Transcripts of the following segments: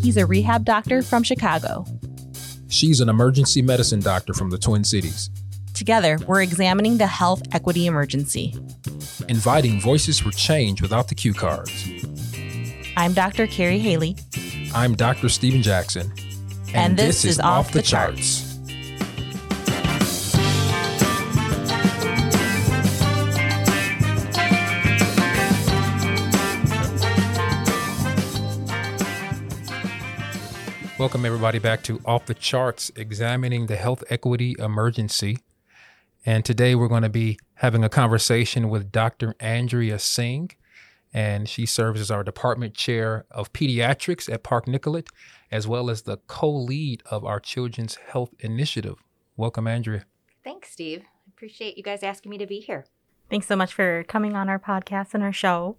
He's a rehab doctor from Chicago. She's an emergency medicine doctor from the Twin Cities. Together, we're examining the health equity emergency, inviting voices for change without the cue cards. I'm Dr. Kari Haley. I'm Dr. Steven Jackson. And, and this, this, is Off the, the charts. charts. Welcome, everybody, back to Off the Charts, examining the health equity emergency. And today we're going to be having a conversation with Dr. Andrea Singh. And she serves as our department chair of pediatrics at Park Nicollet, as well as the co lead of our Children's Health Initiative. Welcome, Andrea. Thanks, Steve. Appreciate you guys asking me to be here. Thanks so much for coming on our podcast and our show.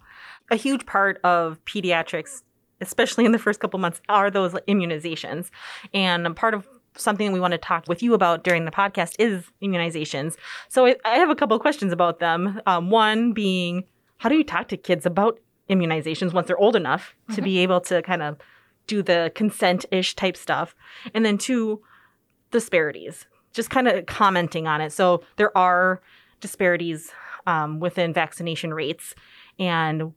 A huge part of pediatrics especially in the first couple months, are those immunizations. And part of something we want to talk with you about during the podcast is immunizations. So I, I have a couple of questions about them. Um, one being, how do you talk to kids about immunizations once they're old enough mm-hmm. to be able to kind of do the consent ish type stuff? And then two, disparities, just kind of commenting on it. So there are disparities um, within vaccination rates. And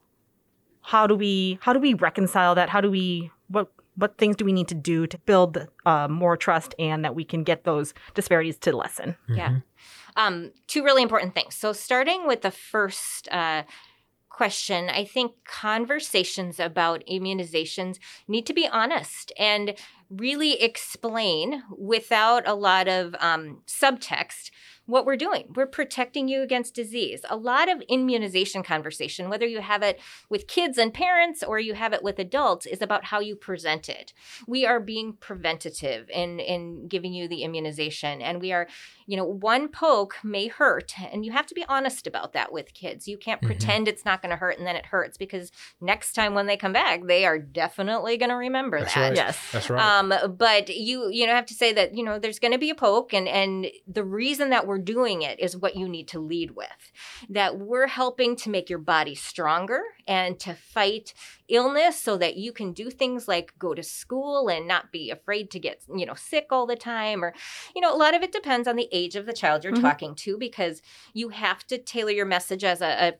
how do we how do we reconcile that? How do we what what things do we need to do to build uh, more trust and that we can get those disparities to lessen? Mm-hmm. Yeah, um, two really important things. So starting with the first. Uh, question, I think conversations about immunizations need to be honest and really explain without a lot of um, subtext what we're doing. We're protecting you against disease. A lot of immunization conversation, whether you have it with kids and parents or you have it with adults, is about how you present it. We are being preventative in, in giving you the immunization. And we are, you know, one poke may hurt. And you have to be honest about that with kids. You can't mm-hmm. pretend it's not going to hurt and then it hurts because next time when they come back, they are definitely going to remember That's that. Right. Yes. That's right. Um, but you, you know, have to say that, you know, there's going to be a poke and, and the reason that we're we're doing it is what you need to lead with. That we're helping to make your body stronger and to fight illness so that you can do things like go to school and not be afraid to get, you know, sick all the time or you know, a lot of it depends on the age of the child you're mm-hmm. talking to because you have to tailor your message as a, a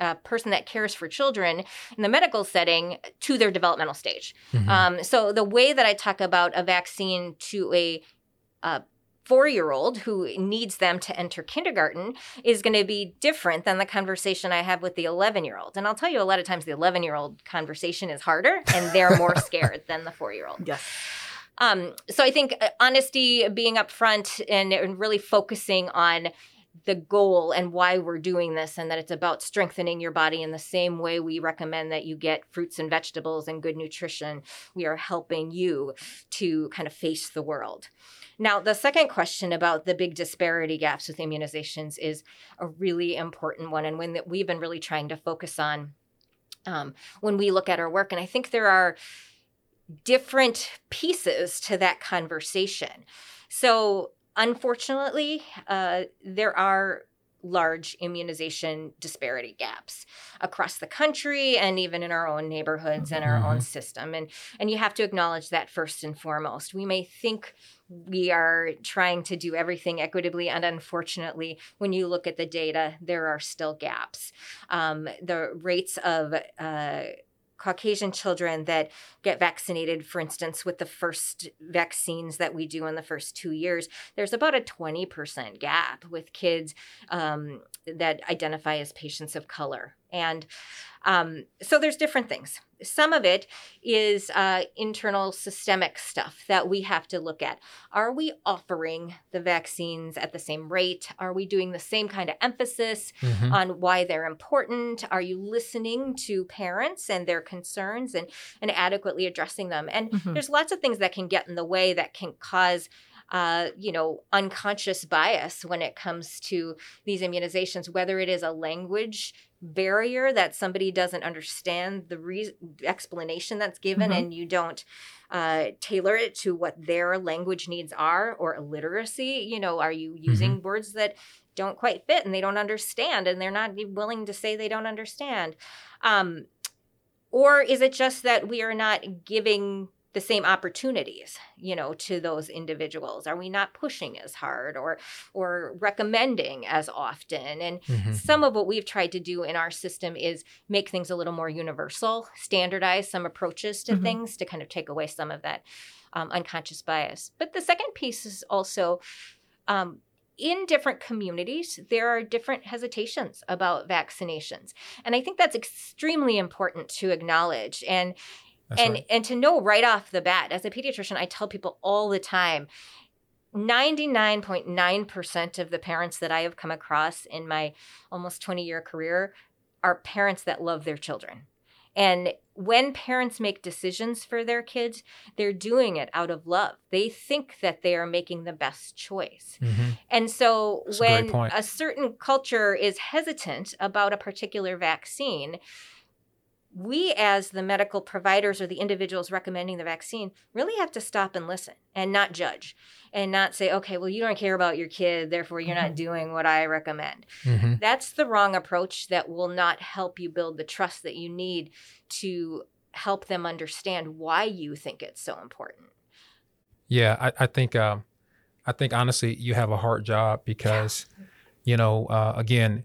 a person that cares for children in the medical setting to their developmental stage. Mm-hmm. Um, so the way that I talk about a vaccine to a, a four year old who needs them to enter kindergarten is going to be different than the conversation I have with the 11 year old. And I'll tell you, a lot of times the 11 year old conversation is harder and they're more scared than the four year old. Yes. Um, so I think uh, honesty, being upfront, and, and really focusing on the goal and why we're doing this, and that it's about strengthening your body in the same way we recommend that you get fruits and vegetables and good nutrition. We are helping you to kind of face the world. Now, the second question about the big disparity gaps with immunizations is a really important one, and one that we've been really trying to focus on um, when we look at our work. And I think there are different pieces to that conversation. So, unfortunately, uh, there are large immunization disparity gaps across the country and even in our own neighborhoods and our mm-hmm. own system. And and you have to acknowledge that first and foremost. We may think we are trying to do everything equitably and unfortunately when you look at the data there are still gaps. Um, the rates of uh, Caucasian children that get vaccinated, for instance, with the first vaccines that we do in the first two years, there's about a 20% gap with kids um, that identify as patients of color. And um, so there's different things. Some of it is uh, internal systemic stuff that we have to look at. Are we offering the vaccines at the same rate? Are we doing the same kind of emphasis mm-hmm. on why they're important? Are you listening to parents and their concerns and, and adequately addressing them? And mm-hmm. there's lots of things that can get in the way that can cause uh, you know, unconscious bias when it comes to these immunizations, whether it is a language barrier that somebody doesn't understand the re- explanation that's given mm-hmm. and you don't uh, tailor it to what their language needs are or illiteracy you know are you using mm-hmm. words that don't quite fit and they don't understand and they're not willing to say they don't understand um, or is it just that we are not giving the same opportunities you know to those individuals are we not pushing as hard or or recommending as often and Mhm. some of what we've tried to do in our system is make things a little more universal standardize some approaches to Mhm. things to kind of take away some of that um, unconscious bias but the second piece is also um, in different communities, there are different hesitations about vaccinations. And I think that's extremely important to acknowledge. And That's and right. and to know right off the bat as a pediatrician i tell people all the time 99.9% of the parents that i have come across in my almost 20 year career are parents that love their children and when parents make decisions for their kids they're doing it out of love they think that they are making the best choice Mhm. and so That's when point. a certain culture is hesitant about a particular vaccine, we as the medical providers or the individuals recommending the vaccine really have to stop and listen and not judge and not say, okay, well, you don't care about your kid, therefore you're not doing what I recommend. Mhm. That's the wrong approach that will not help you build the trust that you need to help them understand why you think it's so important. Yeah, I, I think um, I think honestly, you have a hard job because, you know, uh, again,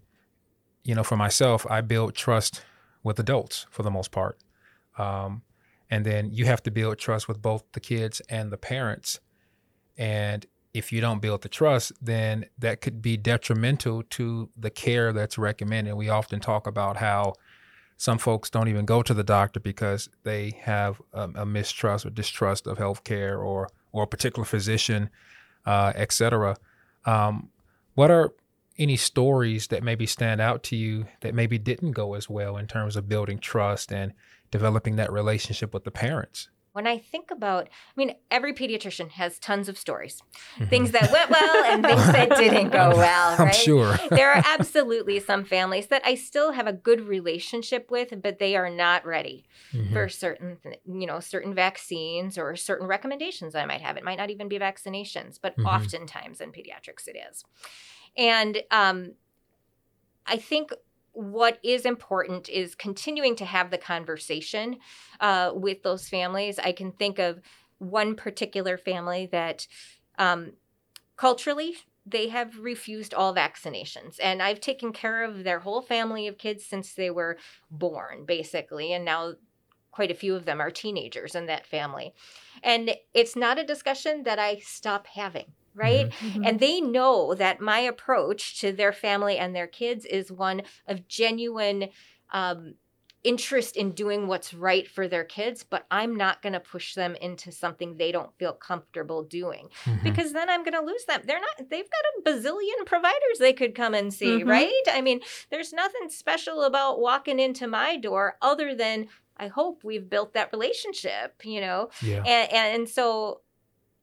you know, for myself, I build trust with adults for the most part, um, and then you have to build trust with both the kids and the parents. And if you don't build the trust, then that could be detrimental to the care that's recommended. We often talk about how some folks don't even go to the doctor because they have a, a mistrust or distrust of healthcare or or a particular physician, uh, et cetera. Um, what are any stories that maybe stand out to you that maybe didn't go as well in terms of building trust and developing that relationship with the parents? When I think about, I mean, every pediatrician has tons of stories, Mhm. things that went well and things that didn't go well, I'm right? sure. there are absolutely some families that I still have a good relationship with, but they are not ready Mhm. for certain, you know, certain vaccines or certain recommendations I might have. It might not even be vaccinations, but Mhm. oftentimes in pediatrics it is. And um, I think what is important is continuing to have the conversation uh, with those families. I can think of one particular family that um, culturally they have refused all vaccinations. And i've taken care of their whole family of kids since they were born basically. And now quite a few of them are teenagers in that family. And it's not a discussion that i stop having right Mhm. and they know that my approach to their family and their kids is one of genuine um, interest in doing what's right for their kids, but I'm not going to push them into something they don't feel comfortable doing Mhm. because then I'm going to lose them. They're not, they've got a bazillion providers they could come and see, Mhm. right? I mean, there's nothing special about walking into my door other than I hope we've built that relationship, you know? yeah. and and so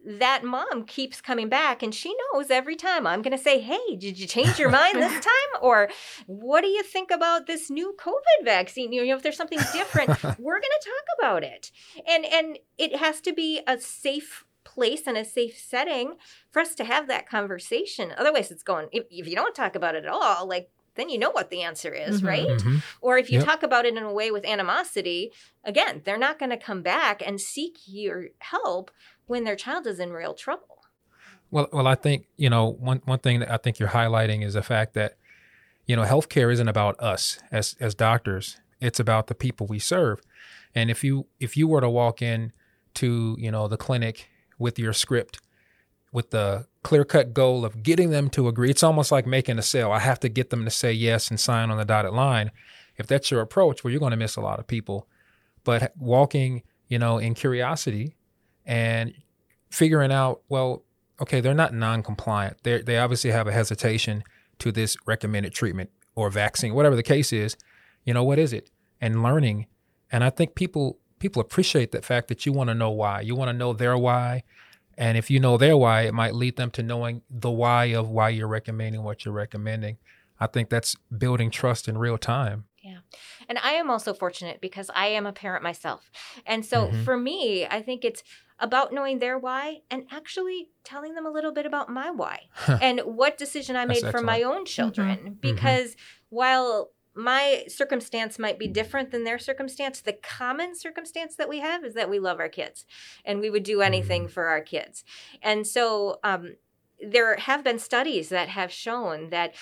that mom keeps coming back and she knows every time i'm going to say hey did you change your mind this time or what do you think about this new covid vaccine you know if there's something different we're going to talk about it and and it has to be a safe place and a safe setting for us to have that conversation otherwise it's going if, if you don't talk about it at all like then you know what the answer is Mhm. right Mhm. or if you Yep. talk about it in a way with animosity, again, they're not going to come back and seek your help when their child is in real trouble. Well, well, I think you know one one thing that I think you're highlighting is the fact that you know healthcare isn't about us as as doctors. It's about the people we serve. And if you if you were to walk in to you know the clinic with your script with the clear cut goal of getting them to agree, it's almost like making a sale. I have to get them to say yes and sign on the dotted line. If that's your approach, well, you're going to miss a lot of people. But walking, you know, in curiosity and figuring out, well, okay, they're not non-compliant. They they obviously have a hesitation to this recommended treatment or vaccine, whatever the case is. You know, what is it? And learning. And I think people people appreciate the fact that you want to know why. You want to know their why. And if you know their why, it might lead them to knowing the why of why you're recommending what you're recommending. I think that's building trust in real time. And I am also fortunate because I am a parent myself. And so Mhm. for me, I think it's about knowing their why and actually telling them a little bit about my why and what decision I That's made for my own children. Mm-hmm. Because while my circumstance might be different than their circumstance. The common circumstance that we have is that we love our kids and we would do anything for our kids. And so um, there have been studies that have shown that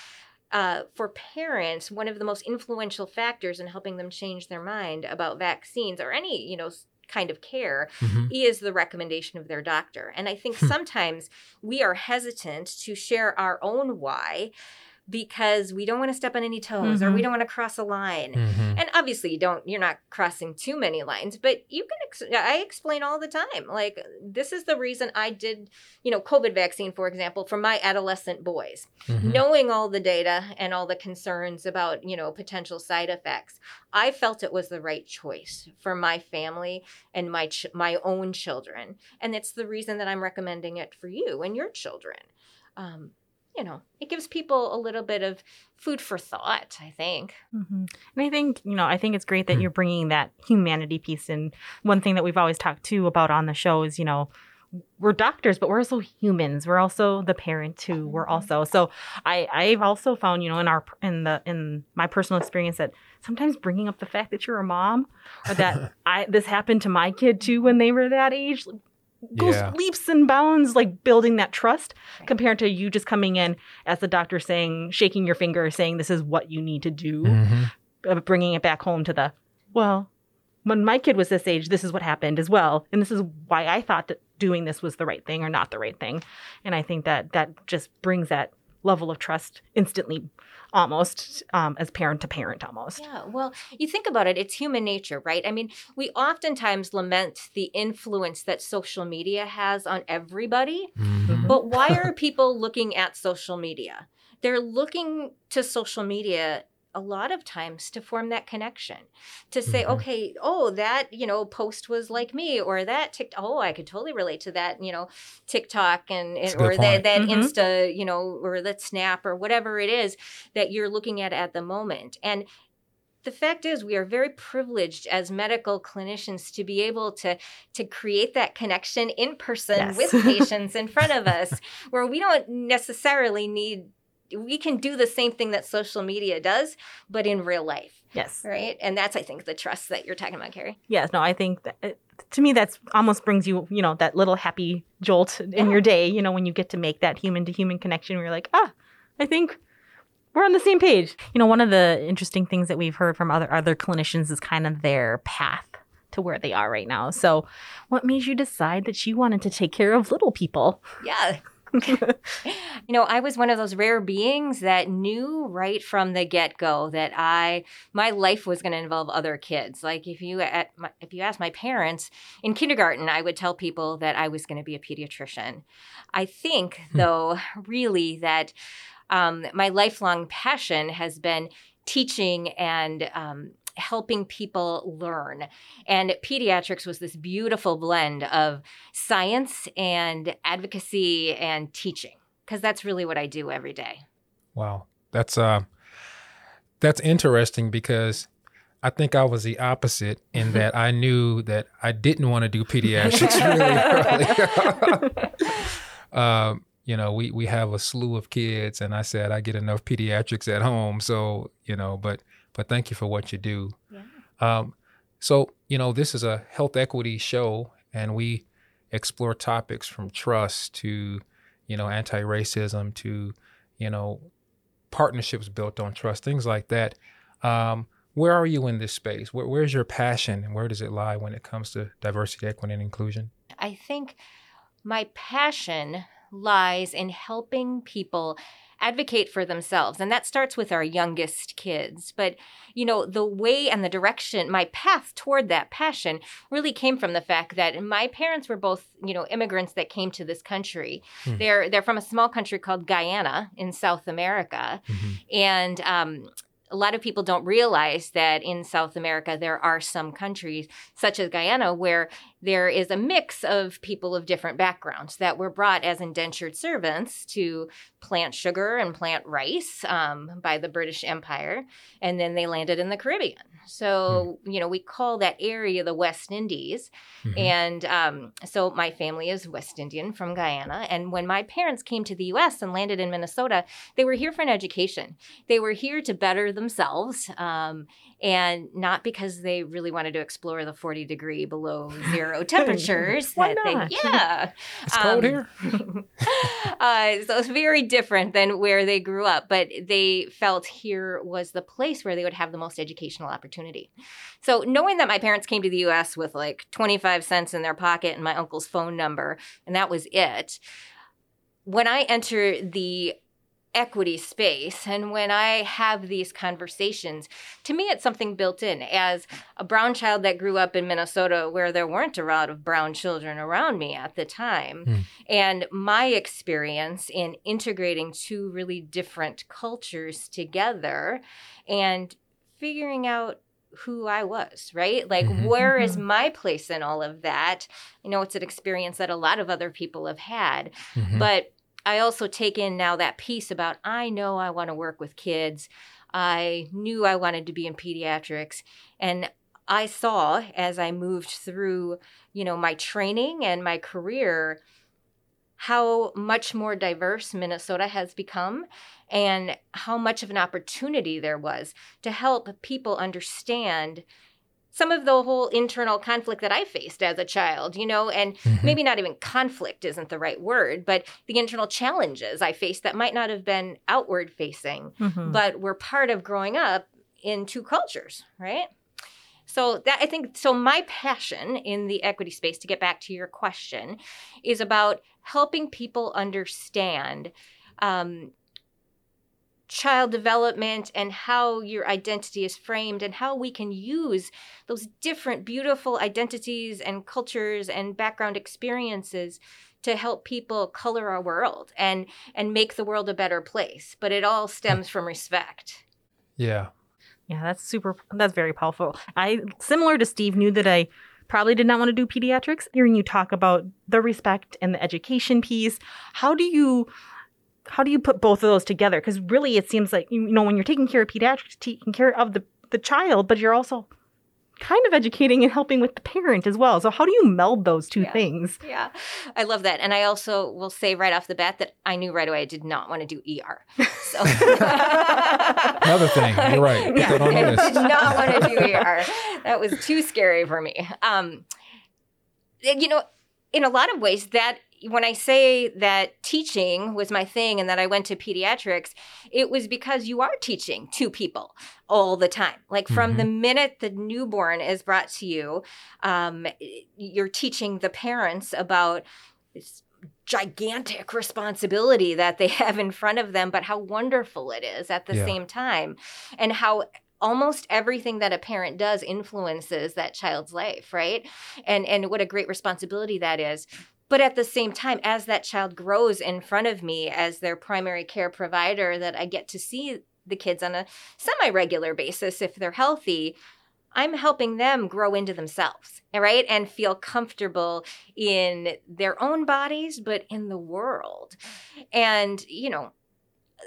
uh, for parents, one of the most influential factors in helping them change their mind about vaccines or any, you know, kind of care Mhm. is the recommendation of their doctor. And I think sometimes we are hesitant to share our own why because we don't want to step on any toes or we Mhm. don't want to cross a line. Mhm. And obviously you don't you're not crossing too many lines, but you can ex- I explain all the time. Like this is the reason I did, you know, COVID vaccine for example for my adolescent boys Mhm. knowing all the data and all the concerns about you know potential side effects i felt it was the right choice for my family and my ch- my own children and it's the reason that i'm recommending it for you and your children um, you know it gives people a little bit of food for thought i think hmm And I think, you know, I think it's great that you're bringing that humanity piece in. One thing that we've always talked too about on the show is, you know, we're doctors, but we're also humans. We're also the parent too. We're Mhm. also so I I've also found, you know, in our in the in my personal experience that sometimes bringing up the fact that you're a mom or that I this happened to my kid too when they were that age goes Yeah. leaps and bounds like building that trust compared to you just coming in as the doctor saying shaking your finger saying this is what you need to do Mhm. uh, bringing it back home to the well when my kid was this age this is what happened as well and this is why i thought that doing this was the right thing or not the right thing and i think that that just brings that level of trust instantly almost um, as parent to parent almost Yeah, well, you think about it, it's human nature, right? I mean, we oftentimes lament the influence that social media has on everybody, Mhm. but why are people looking at social media? They're looking to social media a lot of times to form that connection to say Mhm. okay oh that you know post was like me or that tick oh i could totally relate to that you know tiktok and, and or that, that Mhm. insta you know or that snap or whatever it is that you're looking at at the moment and the fact is we are very privileged as medical clinicians to be able to to create that connection in person Yes. with patients in front of us where we don't necessarily need we can do the same thing that social media does but in real life. Yes. Right? And that's i think the trust that you're talking about Kari. Yes no i think that it, to me that's almost brings you you know that little happy jolt in Yeah. your day you know when you get to make that human to human connection where you're like ah i think we're on the same page. You know one of the interesting things that we've heard from other other clinicians is kind of their path to where they are right now. So what made you decide that you wanted to take care of little people? Yeah you know i was one of those rare beings that knew right from the get-go that i my life was going to involve other kids like if you at my, if you ask my parents in kindergarten i would tell people that i was going to be a pediatrician i think Hmm. though really that um, my lifelong passion has been teaching and um, helping people learn. And pediatrics was this beautiful blend of science and advocacy and teaching, because that's really what I do every day. Wow, that's uh, that's interesting because I think I was the opposite in that I knew that I didn't want to do pediatrics really early. um, you know, we we have a slew of kids, and I said I get enough pediatrics at home, so you know, but but thank you for what you do. Yeah. Um, so you know, this is a health equity show, and we explore topics from trust to you know anti-racism to you know partnerships built on trust, things like that. Um, where are you in this space? Where, where's your passion, and where does it lie when it comes to diversity, equity, and inclusion? I think my passion lies in helping people advocate for themselves and that starts with our youngest kids. But you know the way and the direction my path toward that passion really came from the fact that my parents were both you know immigrants that came to this country. Hmm. they're they're from a small country called Guyana in South America. And um a lot of people don't realize that in South America, there are some countries, such as Guyana, where there is a mix of people of different backgrounds that were brought as indentured servants to plant sugar and plant rice um, by the British Empire. And then they landed in the Caribbean. So, you know, we call that area the West Indies. Mhm. And um, so my family is West Indian from Guyana. And when my parents came to the US and landed in Minnesota, they were here for an education. They were here to better themselves, um, and not because they really wanted to explore the 40 degree below zero temperatures. Why not? They, yeah. It's cold Um, here. uh, so it's very different than where they grew up, but they felt here was the place where they would have the most educational opportunity. So, knowing that my parents came to the US with like 25 cents in their pocket and my uncle's phone number, and that was it, when I enter the equity space and when I have these conversations, to me, it's something built in. As a brown child that grew up in Minnesota where there weren't a lot of brown children around me at the time, Hmm. and my experience in integrating two really different cultures together and figuring out who I was, right? Like, Mhm. where is Mhm. my place in all of that? You know it's an experience that a lot of other people have had, Mhm. but I also take in now that piece about I know I want to work with kids. I knew I wanted to be in pediatrics. And I saw as I moved through, you know, my training and my career, how much more diverse Minnesota has become and how much of an opportunity there was to help people understand some of the whole internal conflict that I faced as a child, you know, and Mhm. maybe not even conflict isn't the right word, but the internal challenges I faced that might not have been outward facing, Mhm. but were part of growing up in two cultures, right? So that I think so my passion in the equity space to get back to your question is about helping people understand um, child development and how your identity is framed and how we can use those different beautiful identities and cultures and background experiences to help people color our world and and make the world a better place but it all stems from respect yeah. Yeah, that's super. That's very powerful. I, similar to Steve, knew that I probably did not want to do pediatrics. Hearing you talk about the respect and the education piece, how do you, how do you put both of those together? Because really, it seems like you know when you're taking care of pediatrics, taking care of the the child, but you're also kind of educating and helping with the parent as well. So how do you meld those two Yeah. things? yeah i love that and i also will say right off the bat that i knew right away i did not want to do er so Another thing. You're right. Put that on I list. did not want to do ER. That was too scary for me. Um, you know, in a lot of ways, that when I say that teaching was my thing and that I went to pediatrics, it was because you are teaching to people all the time. Like from the minute the newborn is brought to you, um, you're teaching the parents about this gigantic responsibility that they have in front of them, but how wonderful it is at the Yeah. same time, and how almost everything that a parent does influences that child's life, right? And and what a great responsibility that is. But at the same time, as that child grows in front of me as their primary care provider, that I get to see the kids on a semi regular basis if they're healthy, I'm helping them grow into themselves, right? And feel comfortable in their own bodies, but in the world. And, you know,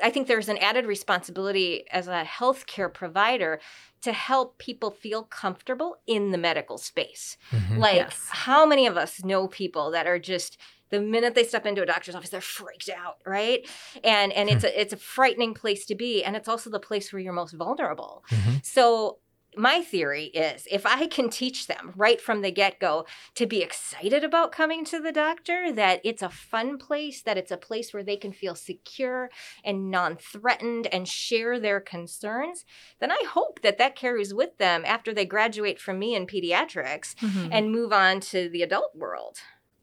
I think there's an added responsibility as a healthcare provider to help people feel comfortable in the medical space. Mhm. Like, Yes. how many of us know people that are just the minute they step into a doctor's office, they're freaked out, right? And and it's a it's a frightening place to be, and it's also the place where you're most vulnerable. Mhm. So my theory is if I can teach them right from the get go to be excited about coming to the doctor, that it's a fun place, that it's a place where they can feel secure and non threatened and share their concerns, then I hope that that carries with them after they graduate from me in pediatrics Mhm. and move on to the adult world.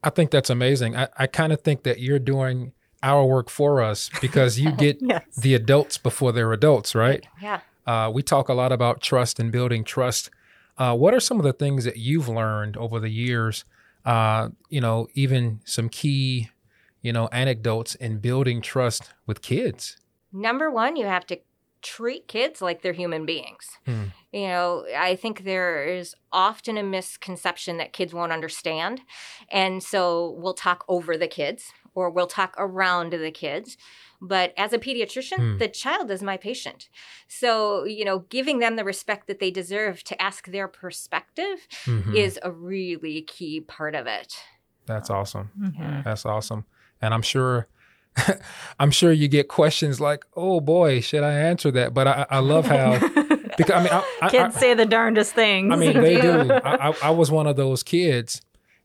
I think that's amazing. I, I kind of think that you're doing our work for us because you get yes. the adults before they're adults, right? Yeah. Uh, we talk a lot about trust and building trust. Uh, what are some of the things that you've learned over the years? Uh, you know, even some key, you know, anecdotes in building trust with kids. Number one, you have to treat kids like they're human beings. Hmm. You know, I think there is often a misconception that kids won't understand. And so we'll talk over the kids or we'll talk around the kids. But as a pediatrician, Hmm. the child is my patient. So, you know, giving them the respect that they deserve to ask their perspective Mhm. is a really key part of it. That's awesome. Mhm. That's awesome. And I'm sure I'm sure you get questions like, "Oh boy, should I answer that?" But I, I love how because I mean, I, I, kids I, say the darndest things. I mean, they do. I, I, I was one of those kids,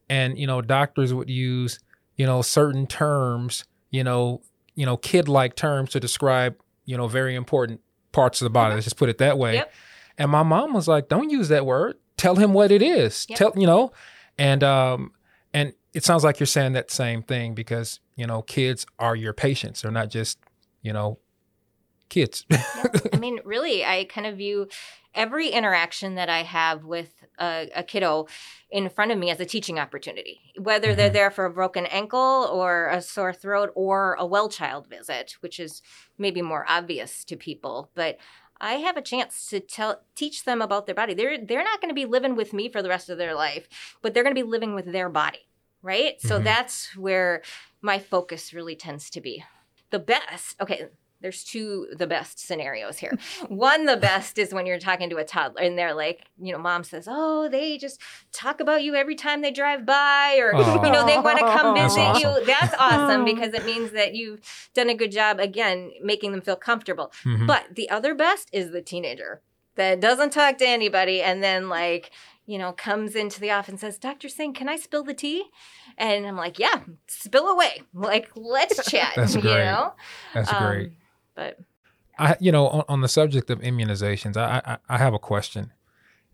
and you know, doctors would use you know certain terms, you know, you know, kid-like terms to describe you know very important parts of the body. Let's just put it that way. Yep. And my mom was like, "Don't use that word. Tell him what it is. Yep. Tell you know." And um, and it sounds like you're saying that same thing because you know, kids are your patients. They're not just you know, kids. I mean, really, I kind of view every interaction that I have with a, a kiddo in front of me as a teaching opportunity, whether they're Mhm. there for a broken ankle or a sore throat or a well child visit, which is maybe more obvious to people. But I have a chance to tell teach them about their body. They're they're not going to be living with me for the rest of their life, but they're going to be living with their body, right? So Mhm. that's where my focus really tends to be. The best, okay, there's two the best scenarios here. One, the best is when you're talking to a toddler and they're like, you know, mom says, oh, they just talk about you every time they drive by, or, Aw. you know, they want to come That's visit awesome. you. That's awesome Oh. because it means that you've done a good job, again, making them feel comfortable. Mhm. But the other best is the teenager that doesn't talk to anybody and then, like, you know, comes into the office and says, Dr. Singh, can I spill the tea? And I'm like, yeah, spill away. Like, let's chat. That's you great. know? That's great. But I, you know, on, on the subject of immunizations, I, I I have a question.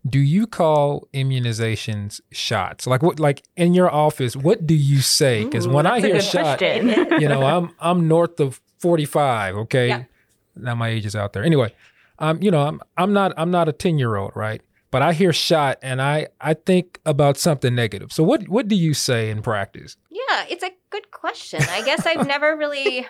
Do you call immunizations shots? Like what? Like in your office, what do you say? Because when I hear shot, question. you know, I'm I'm north of 45. Okay, Yeah. now my age is out there. Anyway, um, you know, I'm I'm not I'm not a 10 year old, right? But I hear shot and I I think about something negative. So what what do you say in practice? Yeah, it's a good question. I guess I've never really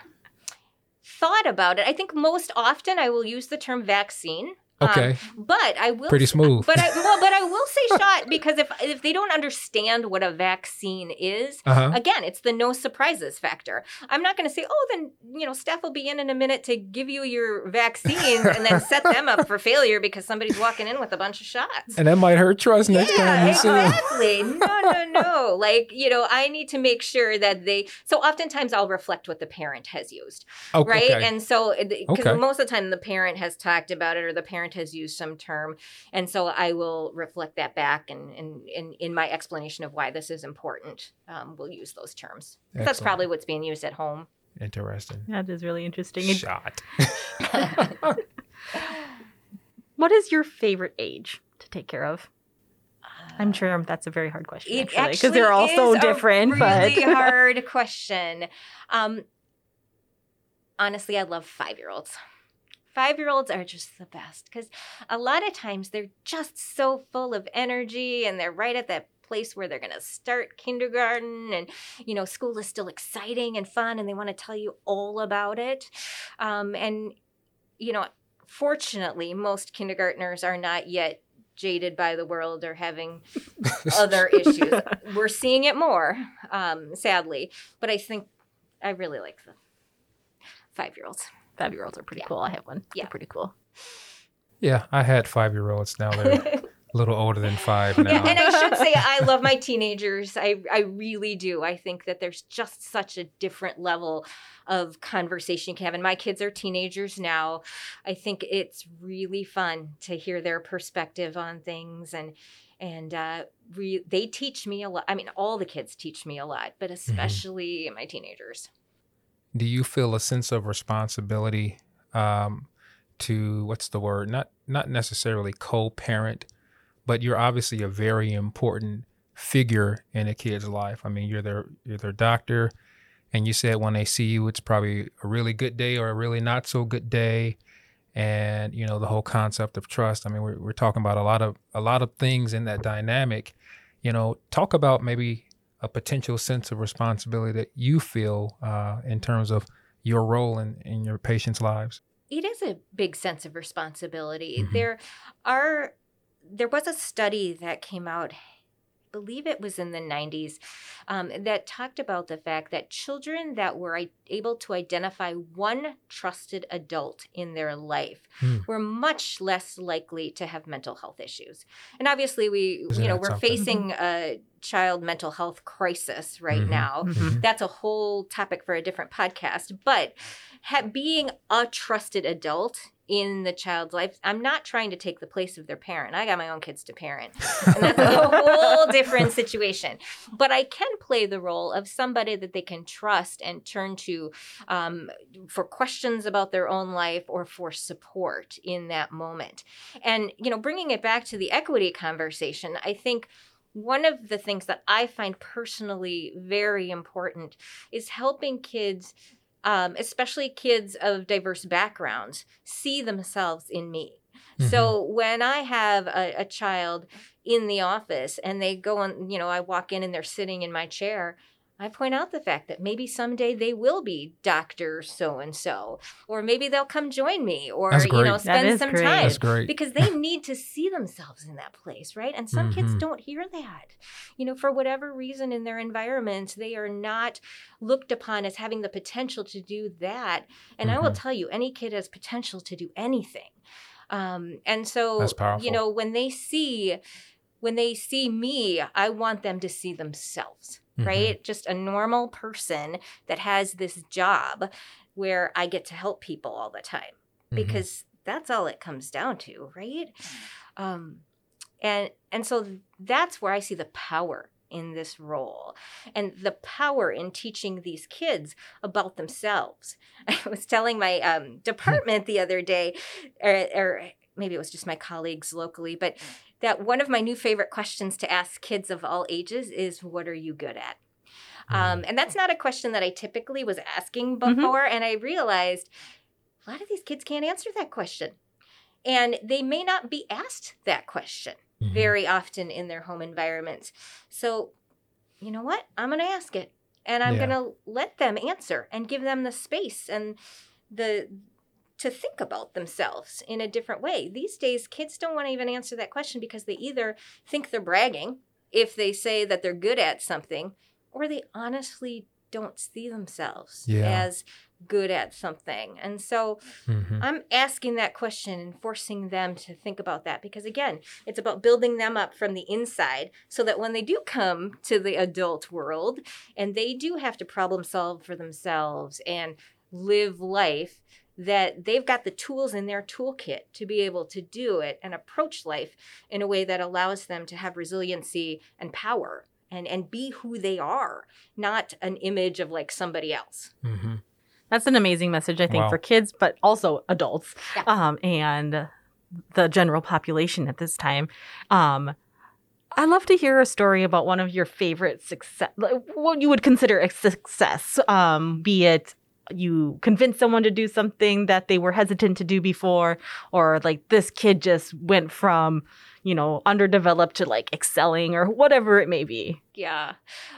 thought about it. I think most often I will use the term vaccine. Um, Okay, but I will pretty smooth. But I well, but I will say shot because if if they don't understand what a vaccine is, Uh huh. again, it's the no surprises factor. I'm not going to say, oh, then you know, staff will be in in a minute to give you your vaccines and then set them up for failure because somebody's walking in with a bunch of shots. And that might hurt trust next time Yeah, you see 'em. exactly. No, no, no. Like, you know, I need to make sure that they. So oftentimes I'll reflect what the parent has used, Oh, right? okay. And so, because Okay. most of the time the parent has talked about it or the parent has used some term. And so I will reflect that back and in, in, in my explanation of why this is important. Um, we'll use those terms. That's probably what's being used at home. Interesting. that is really interesting. Shot. What is your favorite age to take care of? I'm sure that's a very hard question actually because they're all so different. a different. Really but hard question. Um, honestly, I love five year olds. Five year olds are just the best because a lot of times they're just so full of energy and they're right at that place where they're going to start kindergarten and you know school is still exciting and fun and they want to tell you all about it um, and you know fortunately most kindergartners are not yet jaded by the world or having other issues. We're seeing it more, um, sadly. But I think I really like the five year olds. Five year olds are pretty Yeah. cool. I have one. Yeah. They're pretty cool. Yeah, I had five year olds. Now they're a little older than five now. and I should say I love my teenagers. I, I really do. I think that there's just such a different level of conversation you can have. And my kids are teenagers now. I think it's really fun to hear their perspective on things and and uh, re- they teach me a lot. I mean, all the kids teach me a lot, but especially my teenagers. Do you feel a sense of responsibility um, to what's the word? Not not necessarily co-parent, but you're obviously a very important figure in a kid's life. I mean, you're their you're their doctor, and you said when they see you, it's probably a really good day or a really not so good day. And you know the whole concept of trust. I mean, we're we're talking about a lot of a lot of things in that dynamic. You know, talk about maybe a potential sense of responsibility that you feel uh, in terms of your role in, in your patients' lives. it is a big sense of responsibility. Mhm. There are there was a study that came out I believe it was in the 90s um, that talked about the fact that children that were able to identify one trusted adult in their life Hmm. were much less likely to have mental health issues and obviously we Isn't you know we're something? facing a child mental health crisis right Mhm. now. Mhm. That's a whole topic for a different podcast. But ha- being a trusted adult in the child's life, I'm not trying to take the place of their parent. I got my own kids to parent, and that's a whole different situation. But I can play the role of somebody that they can trust and turn to um, for questions about their own life or for support in that moment. And, you know, bringing it back to the equity conversation, I think one of the things that I find personally very important is helping kids. Um, especially kids of diverse backgrounds, see themselves in me. So when I have a, a child in the office and they go on, you know, I walk in and they're sitting in my chair, I point out the fact that maybe someday they will be Dr. So and so, or maybe they'll come join me or, you know, spend some great. time That's great. because they need to see themselves in that place, right? And some kids Mhm. don't hear that. You know, for whatever reason in their environment, they are not looked upon as having the potential to do that. And I will Mhm. tell you, any kid has potential to do anything. Um, and so, That's powerful. you know, when they see when they see me, I want them to see themselves, Mhm. right? Just a normal person that has this job where I get to help people all the time Mhm. because that's all it comes down to, right? Um, and and so that's where I see the power in this role and the power in teaching these kids about themselves. I was telling my um, department the other day, or, or maybe it was just my colleagues locally, but that one of my new favorite questions to ask kids of all ages is, "What are you good at?" Um, and that's not a question that I typically was asking Mhm. before. And I realized a lot of these kids can't answer that question. And they may not be asked that question Mhm. very often in their home environments. So, you know what? I'm going to ask it. And I'm Yeah. going to let them answer and give them the space and the to think about themselves in a different way. These days kids don't want to even answer that question because they either think they're bragging if they say that they're good at something or they honestly don't see themselves Yeah. as good at something. And so Mhm. I'm asking that question and forcing them to think about that because, again, it's about building them up from the inside so that when they do come to the adult world and they do have to problem solve for themselves and live life, that they've got the tools in their toolkit to be able to do it and approach life in a way that allows them to have resiliency and power. And, and be who they are, not an image of like somebody else. Mhm. That's an amazing message, I think, Wow. for kids, but also adults Yeah. um, and the general population at this time. Um, I'd love to hear a story about one of your favorite success, what you would consider a success, um, be it you convince someone to do something that they were hesitant to do before, or like this kid just went from, you know, underdeveloped to like excelling, or whatever it may be. Yeah.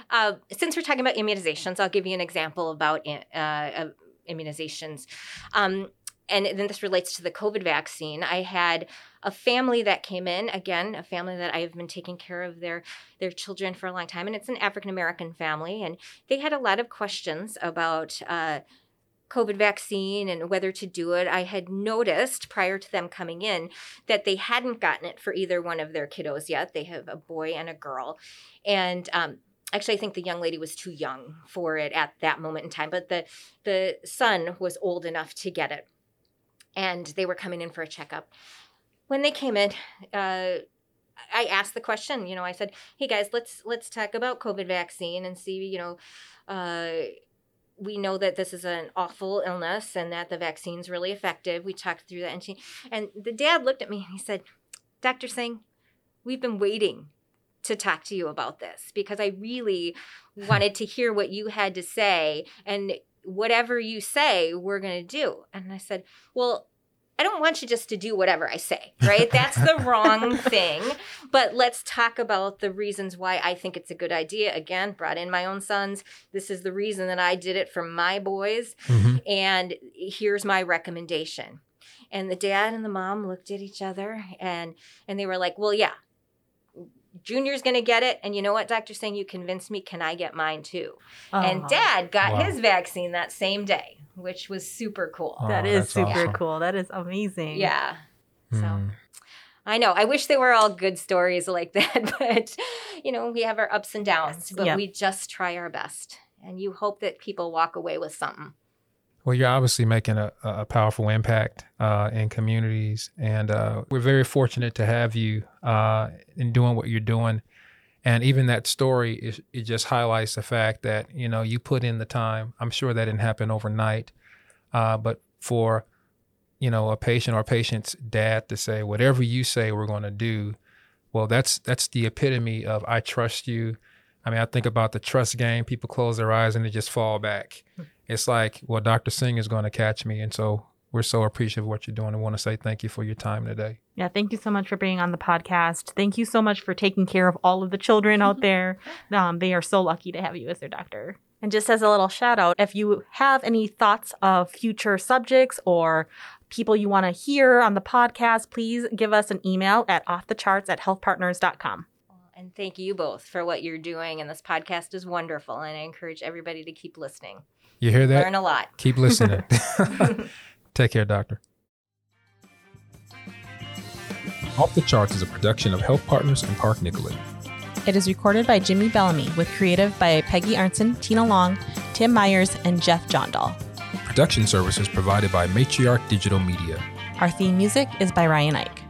Uh, since we're talking about immunizations, I'll give you an example about uh, immunizations. Um, and then this relates to the COVID vaccine. I had a family that came in, again, a family that I have been taking care of their, their children for a long time. And it's an African American family. And they had a lot of questions about uh, COVID vaccine and whether to do it. I had noticed prior to them coming in that they hadn't gotten it for either one of their kiddos yet. They have a boy and a girl. And um, actually, I think the young lady was too young for it at that moment in time, but the, the son was old enough to get it. And they were coming in for a checkup. When they came in, uh, I asked the question. You know, I said, "Hey guys, let's let's talk about COVID vaccine and see. You know, uh, we know that this is an awful illness and that the vaccine's really effective. We talked through that, and she and the dad looked at me and he said, "Doctor Singh, we've been waiting to talk to you about this because I really wanted to hear what you had to say and." Whatever you say, we're going to do. And I said, Well, I don't want you just to do whatever I say, right? That's the wrong thing. But let's talk about the reasons why I think it's a good idea. Again, brought in my own sons. This is the reason that I did it for my boys. Mhm. And here's my recommendation. And the dad and the mom looked at each other and and they were like, Well, yeah, Junior's gonna get it. And you know what, Dr. Singh, you convinced me. Can I get mine too? And dad got Wow. his vaccine that same day, which was super cool. Oh, that is super awesome. cool. That is amazing. Yeah. So Mm. I know. I wish they were all good stories like that, but you know, we have our ups and downs, but Yeah. we just try our best. And you hope that people walk away with something. Well, you're obviously making a, a powerful impact uh, in communities, and uh, we're very fortunate to have you uh, in doing what you're doing. And even that story, is, it just highlights the fact that you know you put in the time. I'm sure that didn't happen overnight, uh, but for you know a patient or a patient's dad to say whatever you say we're going to do, well, that's that's the epitome of I trust you. I mean, I think about the trust game. People close their eyes and they just fall back it's like, well, Dr. Singh is going to catch me. And so we're so appreciative of what you're doing and want to say thank you for your time today. Yeah, thank you so much for being on the podcast. Thank you so much for taking care of all of the children out there. Um, they are so lucky to have you as their doctor. And just as a little shout out, if you have any thoughts of future subjects or people you want to hear on the podcast, please give us an email at offthecharts at healthpartners.com. And thank you both for what you're doing. And this podcast is wonderful. And I encourage everybody to keep listening. You hear that? Learn a lot. Keep listening. Take care, doctor. Off the Charts is a production of Health Partners and Park Nicollet. It is recorded by Jimmy Bellamy with creative by Peggy Arnson, Tina Long, Tim Myers, and Jeff Jondahl. Production services provided by Matriarch Digital Media. Our theme music is by Ryan Ike.